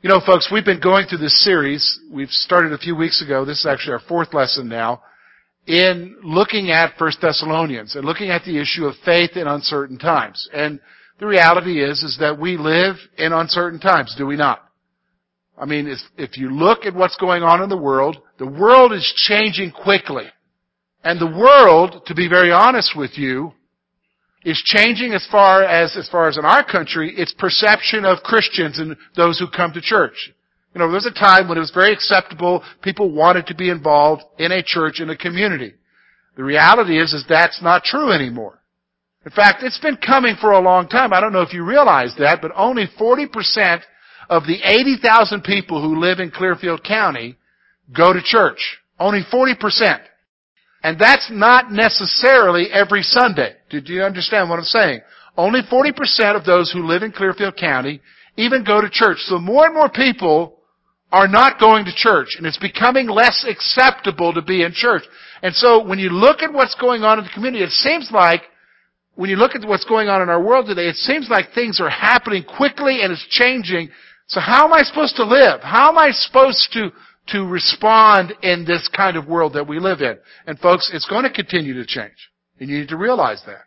You know, folks, we've been going through this series. We've started a few weeks ago. This is actually our fourth lesson now in looking at First Thessalonians and looking at the issue of faith in uncertain times. And the reality is, is that we live in uncertain times, do we not? I mean, if you look at what's going on in the world, the world is changing quickly. And the world, to be very honest with you, is changing as far as, as far as in our country, its perception of Christians and those who come to church. You know, there was a time when it was very acceptable, people wanted to be involved in a church, in a community. The reality is, is that's not true anymore. In fact, it's been coming for a long time. I don't know if you realize that, but only 40% of the 80,000 people who live in Clearfield County go to church. Only 40%. And that's not necessarily every Sunday. Did you understand what I'm saying? Only 40% of those who live in Clearfield County even go to church. So more and more people are not going to church, and it's becoming less acceptable to be in church. And so when you look at what's going on in the community, it seems like, when you look at what's going on in our world today, it seems like things are happening quickly and it's changing. So how am I supposed to live? How am I supposed to to respond in this kind of world that we live in. And folks, it's going to continue to change. And you need to realize that.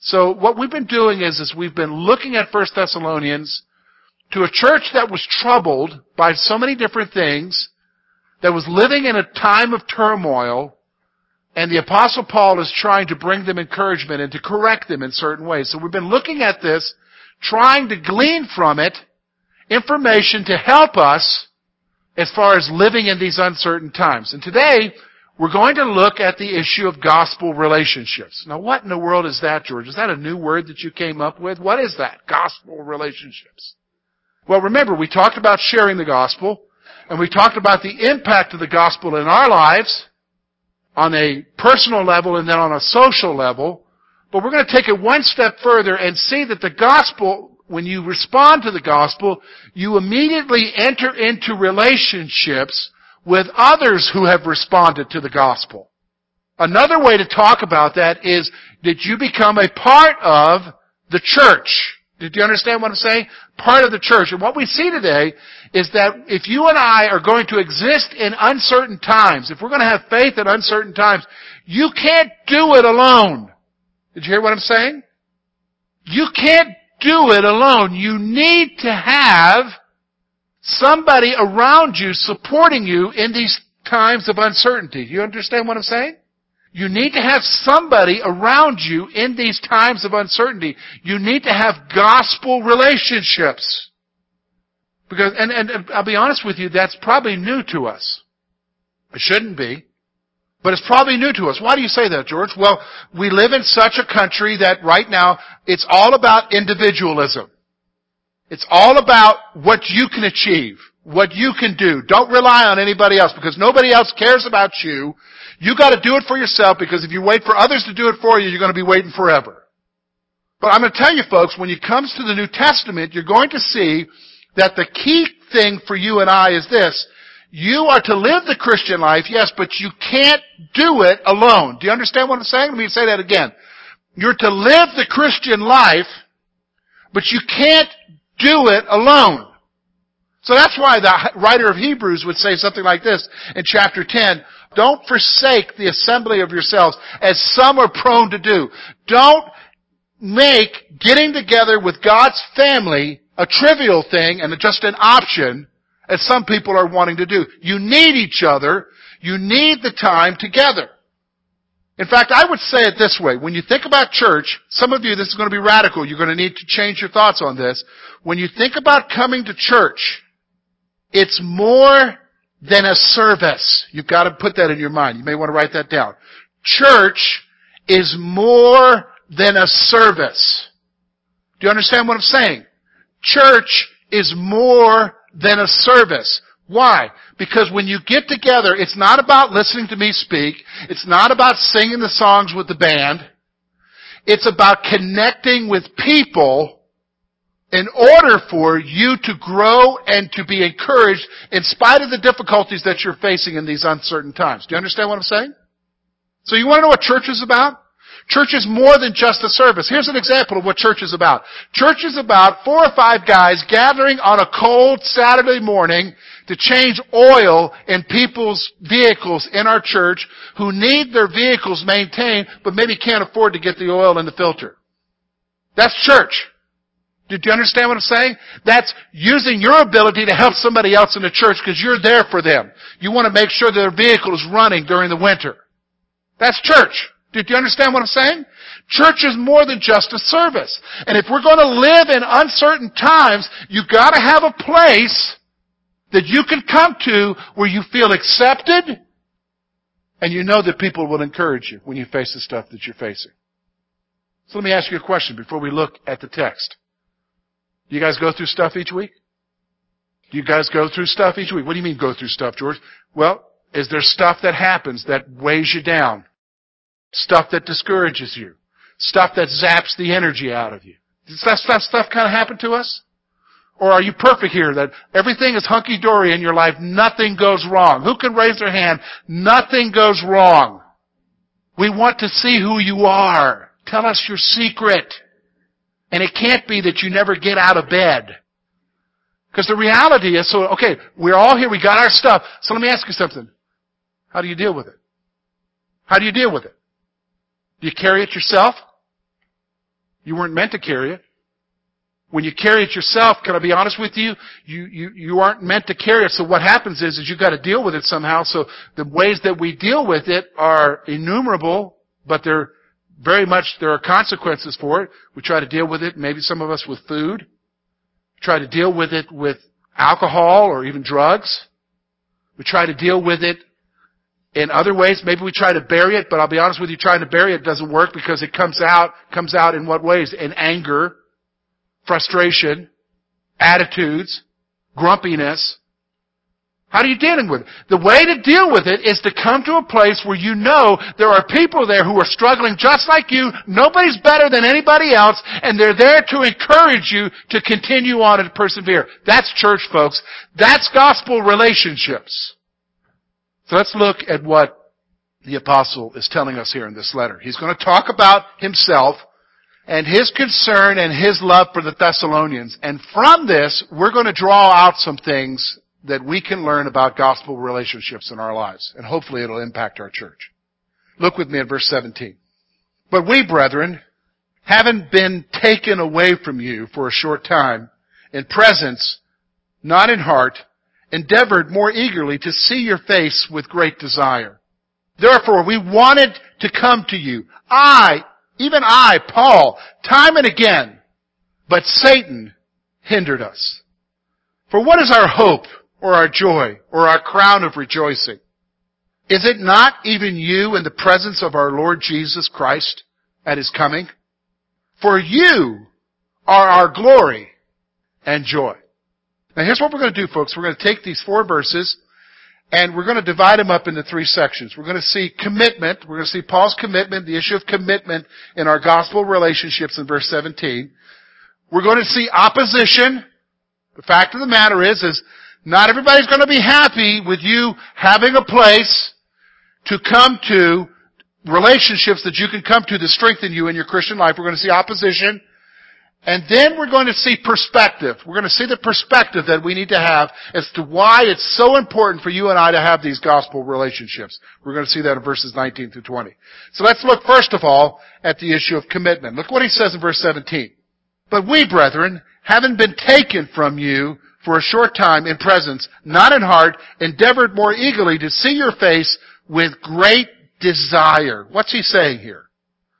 So what we've been doing is, is we've been looking at 1 Thessalonians to a church that was troubled by so many different things, that was living in a time of turmoil, and the apostle Paul is trying to bring them encouragement and to correct them in certain ways. So we've been looking at this, trying to glean from it information to help us as far as living in these uncertain times. And today, we're going to look at the issue of gospel relationships. Now, what in the world is that, George? Is that a new word that you came up with? What is that? Gospel relationships. Well, remember, we talked about sharing the gospel, and we talked about the impact of the gospel in our lives on a personal level and then on a social level. But we're going to take it one step further and see that the gospel when you respond to the gospel, you immediately enter into relationships with others who have responded to the gospel. Another way to talk about that is that you become a part of the church. Did you understand what I'm saying? Part of the church. And what we see today is that if you and I are going to exist in uncertain times, if we're going to have faith in uncertain times, you can't do it alone. Did you hear what I'm saying? You can't do it alone. You need to have somebody around you supporting you in these times of uncertainty. You understand what I'm saying? You need to have somebody around you in these times of uncertainty. You need to have gospel relationships. Because, and, and I'll be honest with you, that's probably new to us. It shouldn't be. But it's probably new to us. Why do you say that, George? Well, we live in such a country that right now it's all about individualism. It's all about what you can achieve, what you can do. Don't rely on anybody else because nobody else cares about you. You gotta do it for yourself because if you wait for others to do it for you, you're gonna be waiting forever. But I'm gonna tell you folks, when it comes to the New Testament, you're going to see that the key thing for you and I is this, you are to live the Christian life, yes, but you can't do it alone. Do you understand what I'm saying? Let me say that again. You're to live the Christian life, but you can't do it alone. So that's why the writer of Hebrews would say something like this in chapter 10. Don't forsake the assembly of yourselves as some are prone to do. Don't make getting together with God's family a trivial thing and just an option as some people are wanting to do. You need each other. You need the time together. In fact, I would say it this way. When you think about church, some of you, this is going to be radical. You're going to need to change your thoughts on this. When you think about coming to church, it's more than a service. You've got to put that in your mind. You may want to write that down. Church is more than a service. Do you understand what I'm saying? Church is more than a service. Why? Because when you get together, it's not about listening to me speak. It's not about singing the songs with the band. It's about connecting with people in order for you to grow and to be encouraged in spite of the difficulties that you're facing in these uncertain times. Do you understand what I'm saying? So you want to know what church is about? Church is more than just a service. Here's an example of what church is about. Church is about four or five guys gathering on a cold Saturday morning to change oil in people's vehicles in our church who need their vehicles maintained but maybe can't afford to get the oil in the filter. That's church. Did you understand what I'm saying? That's using your ability to help somebody else in the church because you're there for them. You want to make sure their vehicle is running during the winter. That's church. Did you understand what I'm saying? Church is more than just a service. And if we're going to live in uncertain times, you've got to have a place that you can come to where you feel accepted and you know that people will encourage you when you face the stuff that you're facing. So let me ask you a question before we look at the text. Do you guys go through stuff each week? Do you guys go through stuff each week? What do you mean go through stuff, George? Well, is there stuff that happens that weighs you down? Stuff that discourages you? Stuff that zaps the energy out of you? Does that stuff, stuff kind of happen to us? Or are you perfect here that everything is hunky-dory in your life, nothing goes wrong? Who can raise their hand? Nothing goes wrong. We want to see who you are. Tell us your secret. And it can't be that you never get out of bed. Because the reality is, so, okay, we're all here, we got our stuff. So let me ask you something. How do you deal with it? How do you deal with it? Do you carry it yourself? You weren't meant to carry it. When you carry it yourself, can I be honest with you? You, you, you aren't meant to carry it. So what happens is, is you've got to deal with it somehow. So the ways that we deal with it are innumerable, but they're very much, there are consequences for it. We try to deal with it, maybe some of us with food. We try to deal with it with alcohol or even drugs. We try to deal with it in other ways. Maybe we try to bury it, but I'll be honest with you, trying to bury it doesn't work because it comes out, comes out in what ways? In anger, frustration, attitudes, grumpiness. How are you dealing with it? The way to deal with it is to come to a place where you know there are people there who are struggling just like you. Nobody's better than anybody else, and they're there to encourage you to continue on and persevere. That's church, folks. That's gospel relationships. So let's look at what the apostle is telling us here in this letter. He's going to talk about himself and his concern and his love for the Thessalonians. And from this, we're going to draw out some things that we can learn about gospel relationships in our lives. And hopefully it'll impact our church. Look with me at verse 17. But we, brethren, having been taken away from you for a short time, in presence, not in heart, endeavored more eagerly to see your face with great desire. Therefore, we wanted to come to you. I, even I, Paul, time and again, but Satan hindered us. For what is our hope or our joy or our crown of rejoicing? Is it not even you in the presence of our Lord Jesus Christ at His coming? For you are our glory and joy. Now here's what we're going to do, folks. We're going to take these four verses and we're going to divide them up into three sections. We're going to see commitment. We're going to see Paul's commitment, the issue of commitment in our gospel relationships in verse 17. We're going to see opposition. The fact of the matter is, is not everybody's going to be happy with you having a place to come to relationships that you can come to to strengthen you in your Christian life. We're going to see opposition. And then we're going to see perspective. We're going to see the perspective that we need to have as to why it's so important for you and I to have these gospel relationships. We're going to see that in verses 19 through 20. So let's look first of all at the issue of commitment. Look what he says in verse 17. But we, brethren, having been taken from you for a short time in presence, not in heart, endeavored more eagerly to see your face with great desire. What's he saying here?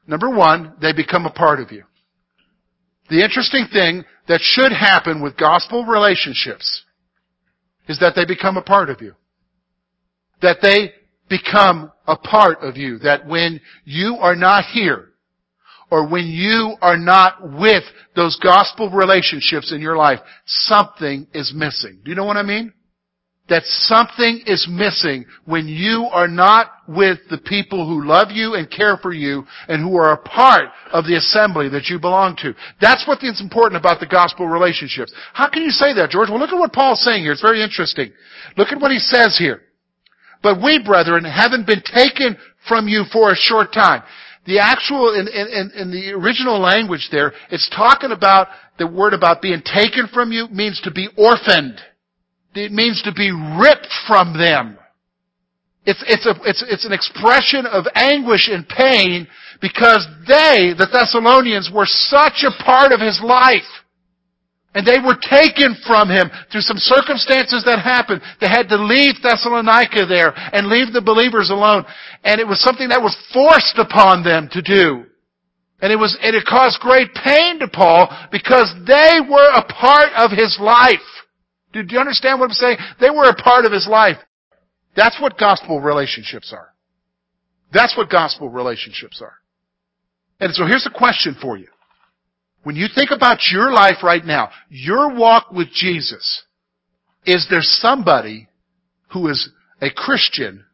Number one, they become a part of you. The interesting thing that should happen with gospel relationships is that they become a part of you. That they become a part of you. That when you are not here, or when you are not with those gospel relationships in your life, something is missing. Do you know what I mean? That something is missing when you are not with the people who love you and care for you and who are a part of the assembly that you belong to. That's what is important about the gospel relationships. How can you say that, George? Well, look at what Paul's saying here. It's very interesting. Look at what he says here. But we, brethren, haven't been taken from you for a short time. The actual, in, in, in, the original language there, it's talking about, the word about being taken from you means to be orphaned. It means to be ripped from them. It's, it's, a, it's, it's an expression of anguish and pain because they, the Thessalonians, were such a part of his life. And they were taken from him through some circumstances that happened. They had to leave Thessalonica there and leave the believers alone. And it was something that was forced upon them to do. And it was, and it caused great pain to Paul because they were a part of his life. Do, do you understand what I'm saying? They were a part of his life. That's what gospel relationships are. That's what gospel relationships are. And so here's a question for you. When you think about your life right now, your walk with Jesus, is there somebody who is a Christian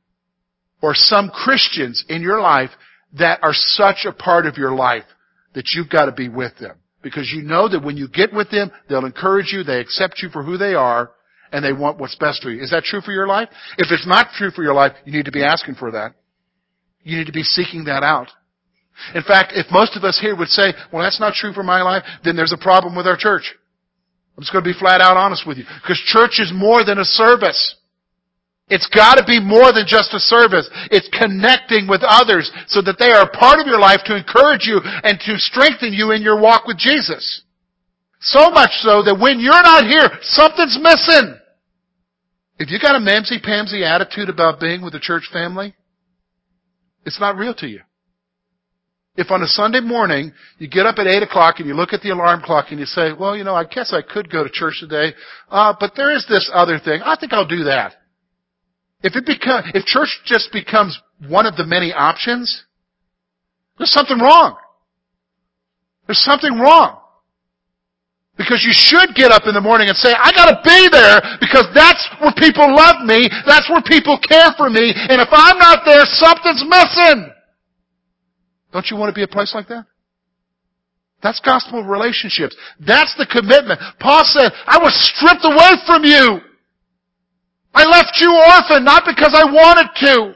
or some Christians in your life that are such a part of your life that you've got to be with them? Because you know that when you get with them, they'll encourage you, they accept you for who they are, and they want what's best for you. Is that true for your life? If it's not true for your life, you need to be asking for that. You need to be seeking that out. In fact, if most of us here would say, well, that's not true for my life, then there's a problem with our church. I'm just going to be flat out honest with you. Because church is more than a service. It's gotta be more than just a service. It's connecting with others so that they are a part of your life to encourage you and to strengthen you in your walk with Jesus. So much so that when you're not here, something's missing. If you got a mamsy-pamsy attitude about being with the church family, it's not real to you. If on a Sunday morning you get up at 8 o'clock and you look at the alarm clock and you say, well, you know, I guess I could go to church today, uh, but there is this other thing. I think I'll do that. If it become, if church just becomes one of the many options, there's something wrong. There's something wrong. Because you should get up in the morning and say, I gotta be there because that's where people love me, that's where people care for me, and if I'm not there, something's missing. Don't you want to be a place like that? That's gospel relationships. That's the commitment. Paul said, I was stripped away from you. I left you orphan, not because I wanted to.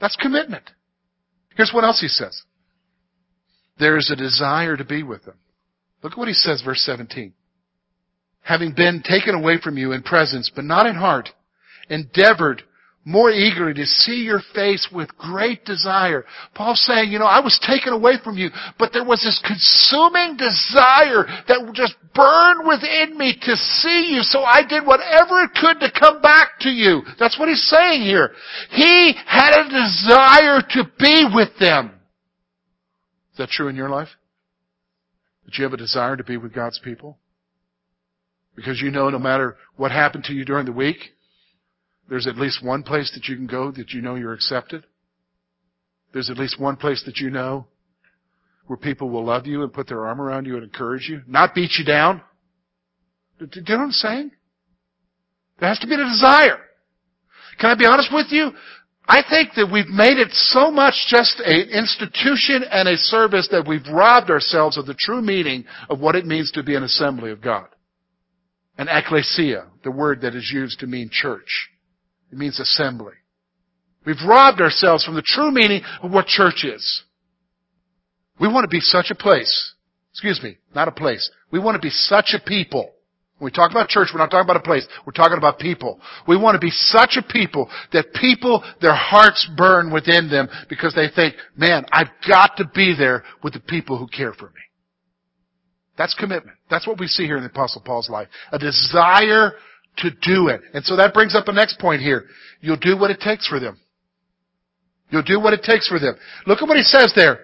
That's commitment. Here's what else he says. There is a desire to be with them. Look at what he says, verse 17. Having been taken away from you in presence, but not in heart, endeavored more eagerly to see your face with great desire. Paul's saying, you know, I was taken away from you, but there was this consuming desire that just burned within me to see you, so I did whatever it could to come back to you. That's what he's saying here. He had a desire to be with them. Is that true in your life? Did you have a desire to be with God's people? Because you know no matter what happened to you during the week, there's at least one place that you can go that you know you're accepted. There's at least one place that you know where people will love you and put their arm around you and encourage you, not beat you down. Do you know what I'm saying? There has to be a desire. Can I be honest with you? I think that we've made it so much just an institution and a service that we've robbed ourselves of the true meaning of what it means to be an assembly of God. An ecclesia, the word that is used to mean church. It means assembly. We've robbed ourselves from the true meaning of what church is. We want to be such a place. Excuse me, not a place. We want to be such a people. When we talk about church, we're not talking about a place. We're talking about people. We want to be such a people that people, their hearts burn within them because they think, man, I've got to be there with the people who care for me. That's commitment. That's what we see here in the Apostle Paul's life. A desire to do it. And so that brings up the next point here. You'll do what it takes for them. You'll do what it takes for them. Look at what he says there.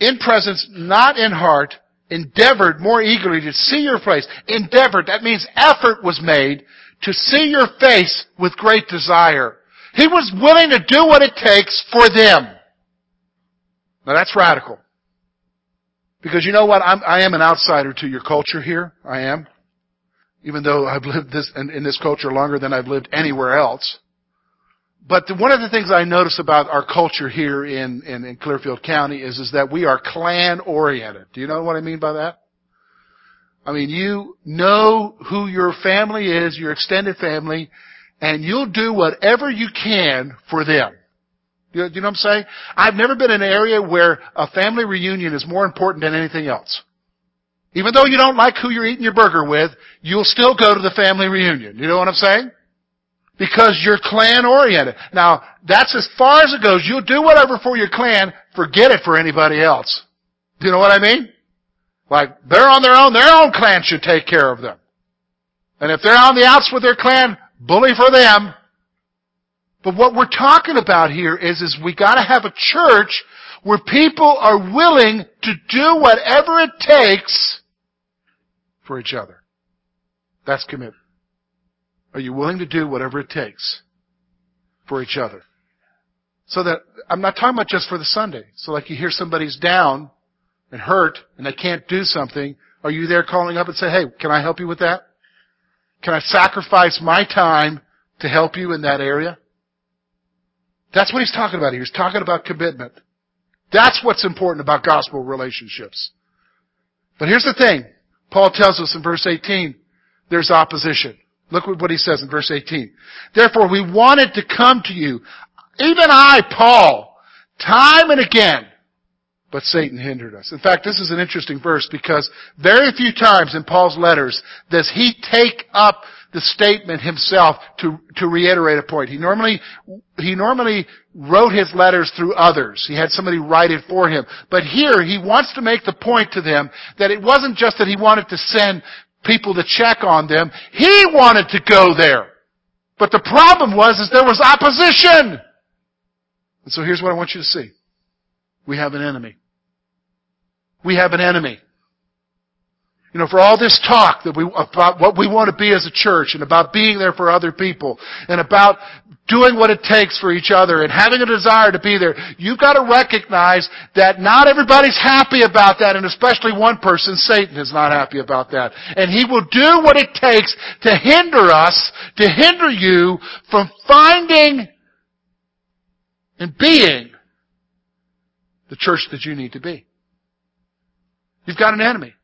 In presence, not in heart, endeavored more eagerly to see your face. Endeavored, that means effort was made to see your face with great desire. He was willing to do what it takes for them. Now that's radical. Because you know what? I'm, I am an outsider to your culture here. I am. Even though I've lived this in, in this culture longer than I've lived anywhere else. But the, one of the things I notice about our culture here in, in, in Clearfield County is, is that we are clan oriented. Do you know what I mean by that? I mean, you know who your family is, your extended family, and you'll do whatever you can for them. Do you, you know what I'm saying? I've never been in an area where a family reunion is more important than anything else. Even though you don't like who you're eating your burger with, you'll still go to the family reunion. You know what I'm saying? Because you're clan oriented. Now, that's as far as it goes. You'll do whatever for your clan, forget it for anybody else. Do you know what I mean? Like, they're on their own, their own clan should take care of them. And if they're on the outs with their clan, bully for them. But what we're talking about here is, is we gotta have a church where people are willing to do whatever it takes for each other. That's commitment. Are you willing to do whatever it takes for each other? So that, I'm not talking about just for the Sunday. So like you hear somebody's down, and hurt and they can't do something, are you there calling up and say, hey, can I help you with that? Can I sacrifice my time to help you in that area? That's what he's talking about here. He's talking about commitment. That's what's important about gospel relationships. But here's the thing. Paul tells us in verse 18, there's opposition. Look what he says in verse 18. Therefore we wanted to come to you, even I, Paul, time and again, but Satan hindered us. In fact, this is an interesting verse because very few times in Paul's letters does he take up the statement himself to, to reiterate a point. He normally, he normally wrote his letters through others. He had somebody write it for him. But here, he wants to make the point to them that it wasn't just that he wanted to send people to check on them. He wanted to go there. But the problem was, is there was opposition. And so here's what I want you to see. We have an enemy we have an enemy. You know, for all this talk that we, about what we want to be as a church and about being there for other people and about doing what it takes for each other and having a desire to be there, you've got to recognize that not everybody's happy about that and especially one person, Satan, is not happy about that. And he will do what it takes to hinder us, to hinder you from finding and being the church that you need to be. You've got an enemy.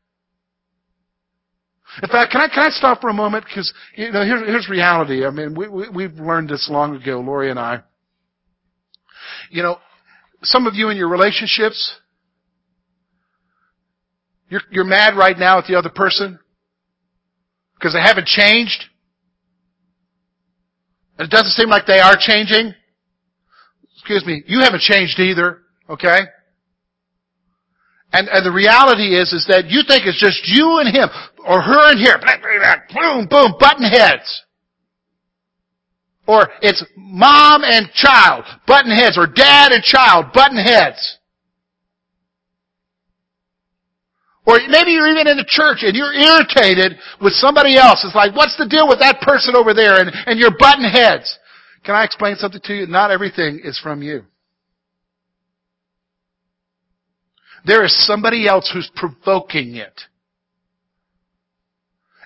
In fact, can I, can I stop for a moment? Because, you know, here's, here's reality. I mean, we, we, we've learned this long ago, Lori and I. You know, some of you in your relationships, you're, you're mad right now at the other person because they haven't changed. And it doesn't seem like they are changing. Excuse me, you haven't changed either, okay? And, and the reality is, is that you think it's just you and him, or her and here, boom, boom, button heads. Or it's mom and child, button heads, or dad and child, button heads. Or maybe you're even in the church and you're irritated with somebody else. It's like, what's the deal with that person over there? And, and you're button heads. Can I explain something to you? Not everything is from you. There is somebody else who's provoking it.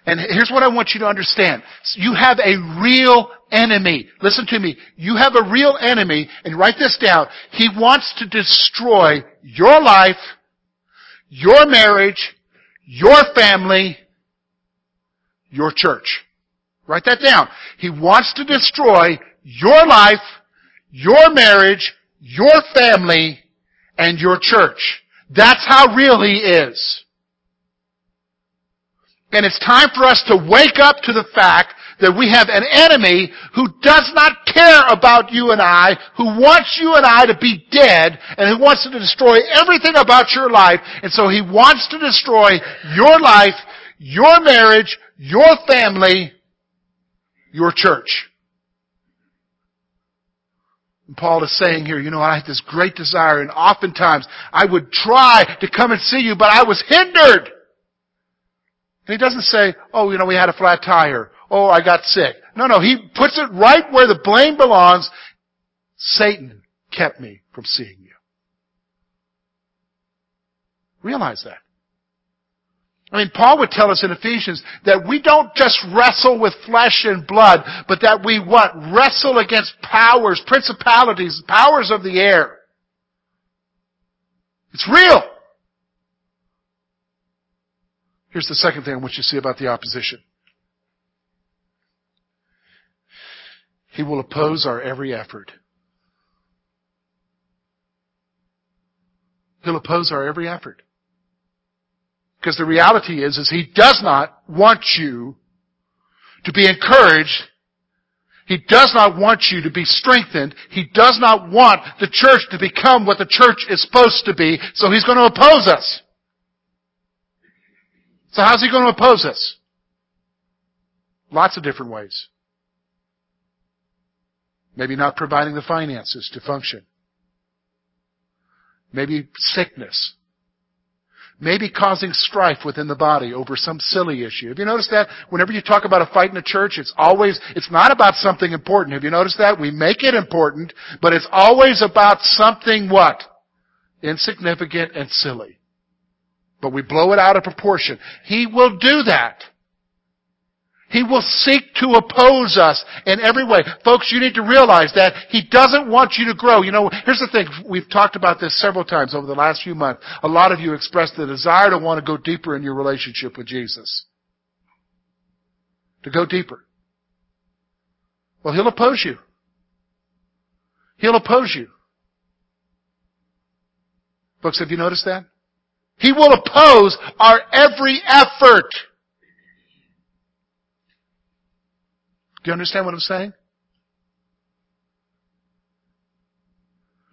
And here's what I want you to understand. You have a real enemy. Listen to me. You have a real enemy, and write this down. He wants to destroy your life, your marriage, your family, your church. Write that down. He wants to destroy your life, your marriage, your family, and your church. That's how real He is. And it's time for us to wake up to the fact that we have an enemy who does not care about you and I, who wants you and I to be dead, and who wants to destroy everything about your life, and so he wants to destroy your life, your marriage, your family, your church. And Paul is saying here, you know, I had this great desire and oftentimes I would try to come and see you, but I was hindered. And he doesn't say, oh, you know, we had a flat tire. Oh, I got sick. No, no, he puts it right where the blame belongs. Satan kept me from seeing you. Realize that. I mean, Paul would tell us in Ephesians that we don't just wrestle with flesh and blood, but that we what? Wrestle against powers, principalities, powers of the air. It's real. Here's the second thing I want you to see about the opposition. He will oppose our every effort. He'll oppose our every effort. Because the reality is, is he does not want you to be encouraged. He does not want you to be strengthened. He does not want the church to become what the church is supposed to be, so he's going to oppose us. So how's he going to oppose us? Lots of different ways. Maybe not providing the finances to function. Maybe sickness. Maybe causing strife within the body over some silly issue. Have you noticed that? Whenever you talk about a fight in a church, it's always, it's not about something important. Have you noticed that? We make it important, but it's always about something what? Insignificant and silly. But we blow it out of proportion. He will do that. He will seek to oppose us in every way. Folks, you need to realize that He doesn't want you to grow. You know, here's the thing. We've talked about this several times over the last few months. A lot of you expressed the desire to want to go deeper in your relationship with Jesus. To go deeper. Well, He'll oppose you. He'll oppose you. Folks, have you noticed that? He will oppose our every effort. Do you understand what I'm saying?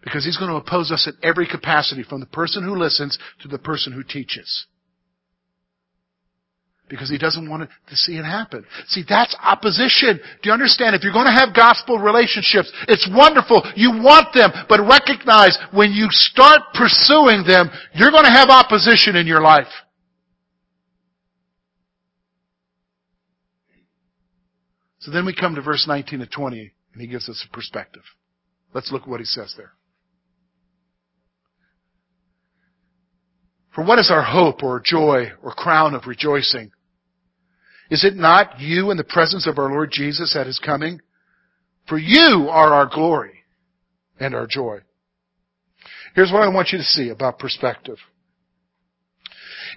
Because he's going to oppose us in every capacity, from the person who listens to the person who teaches. Because he doesn't want to see it happen. See, that's opposition. Do you understand? If you're going to have gospel relationships, it's wonderful. You want them, but recognize when you start pursuing them, you're going to have opposition in your life. So then we come to verse 19 to 20, and he gives us a perspective. Let's look at what he says there. For what is our hope or joy or crown of rejoicing? Is it not you in the presence of our Lord Jesus at his coming? For you are our glory and our joy. Here's what I want you to see about perspective.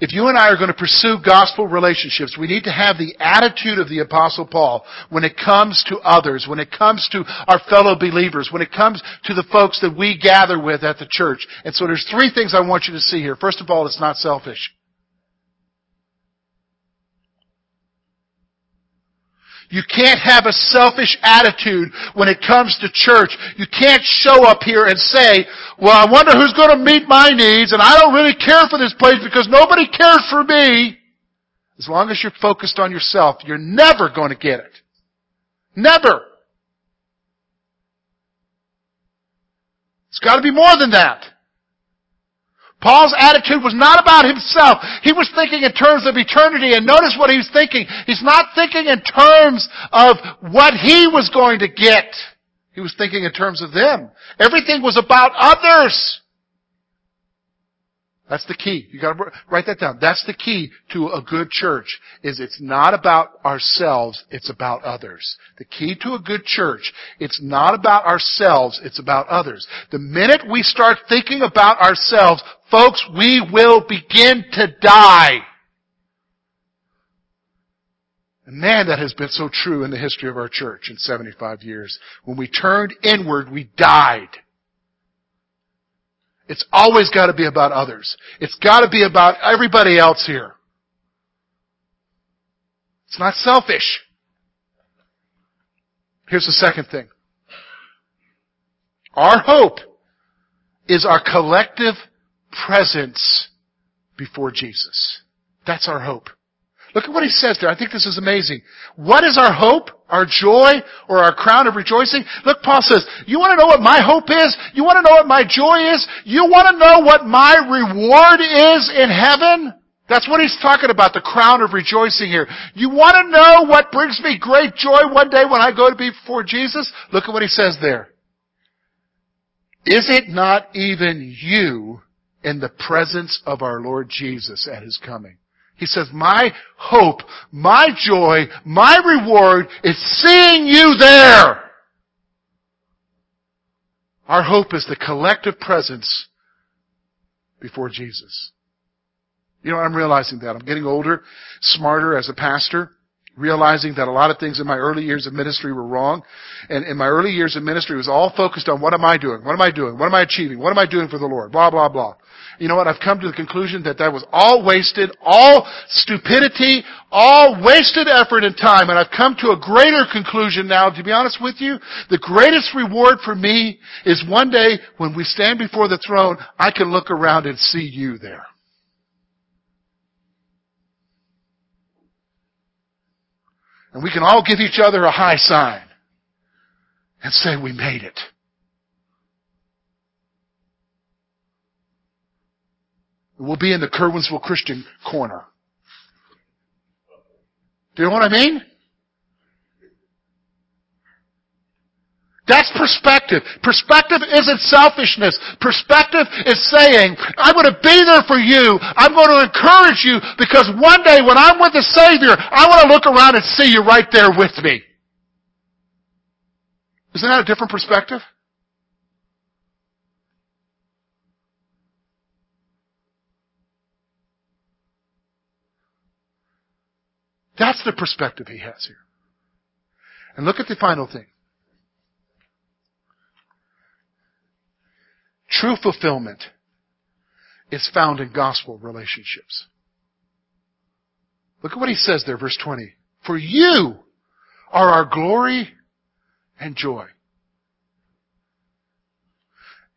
If you and I are going to pursue gospel relationships, we need to have the attitude of the apostle Paul when it comes to others, when it comes to our fellow believers, when it comes to the folks that we gather with at the church. And so there's three things I want you to see here. First of all, it's not selfish. You can't have a selfish attitude when it comes to church. You can't show up here and say, well, I wonder who's going to meet my needs and I don't really care for this place because nobody cares for me. As long as you're focused on yourself, you're never going to get it. Never. It's got to be more than that. Paul's attitude was not about himself. He was thinking in terms of eternity and notice what he was thinking. He's not thinking in terms of what he was going to get. He was thinking in terms of them. Everything was about others. That's the key. You gotta write that down. That's the key to a good church, is it's not about ourselves, it's about others. The key to a good church, it's not about ourselves, it's about others. The minute we start thinking about ourselves, folks, we will begin to die. And man, that has been so true in the history of our church in 75 years. When we turned inward, we died. It's always got to be about others. It's got to be about everybody else here. It's not selfish. Here's the second thing. Our hope is our collective presence before Jesus. That's our hope. Look at what he says there. I think this is amazing. What is our hope, our joy, or our crown of rejoicing? Look, Paul says, you want to know what my hope is? You want to know what my joy is? You want to know what my reward is in heaven? That's what he's talking about, the crown of rejoicing here. You want to know what brings me great joy one day when I go to be before Jesus? Look at what he says there. Is it not even you in the presence of our Lord Jesus at His coming? He says, my hope, my joy, my reward is seeing you there. Our hope is the collective presence before Jesus. You know, I'm realizing that. I'm getting older, smarter as a pastor realizing that a lot of things in my early years of ministry were wrong. And in my early years of ministry was all focused on what am I doing? What am I doing? What am I achieving? What am I doing for the Lord? Blah, blah, blah. You know what? I've come to the conclusion that that was all wasted, all stupidity, all wasted effort and time. And I've come to a greater conclusion now, to be honest with you. The greatest reward for me is one day when we stand before the throne, I can look around and see you there. And we can all give each other a high sign and say we made it. We'll be in the Curwensville Christian corner. Do you know what I mean? That's perspective. Perspective isn't selfishness. Perspective is saying, I'm going to be there for you. I'm going to encourage you because one day when I'm with the Savior, I want to look around and see you right there with me. Isn't that a different perspective? That's the perspective he has here. And look at the final thing. True fulfillment is found in gospel relationships. Look at what he says there, verse 20. For you are our glory and joy.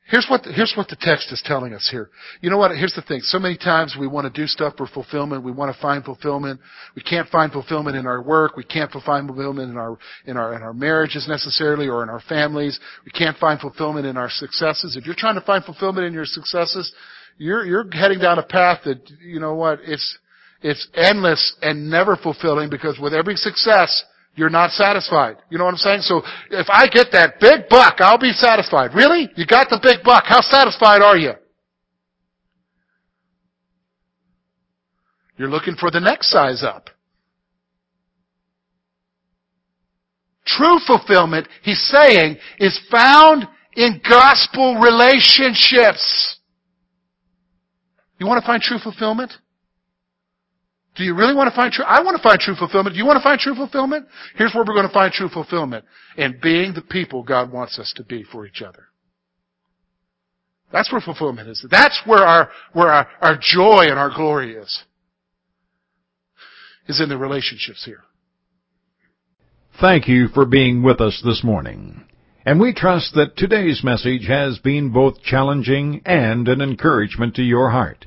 Here's what, the, here's what the text is telling us here. You know what? Here's the thing. So many times we want to do stuff for fulfillment. We want to find fulfillment. We can't find fulfillment in our work. We can't find fulfillment in our, in our, in our marriages necessarily or in our families. We can't find fulfillment in our successes. If you're trying to find fulfillment in your successes, you're, you're heading down a path that, you know what, it's, it's endless and never fulfilling because with every success, you're not satisfied. You know what I'm saying? So if I get that big buck, I'll be satisfied. Really? You got the big buck. How satisfied are you? You're looking for the next size up. True fulfillment, he's saying, is found in gospel relationships. You want to find true fulfillment? Do you really want to find true? I want to find true fulfillment. Do you want to find true fulfillment? Here's where we're going to find true fulfillment. In being the people God wants us to be for each other. That's where fulfillment is. That's where our, where our, our joy and our glory is. Is in the relationships here. Thank you for being with us this morning. And we trust that today's message has been both challenging and an encouragement to your heart.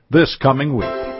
this coming week.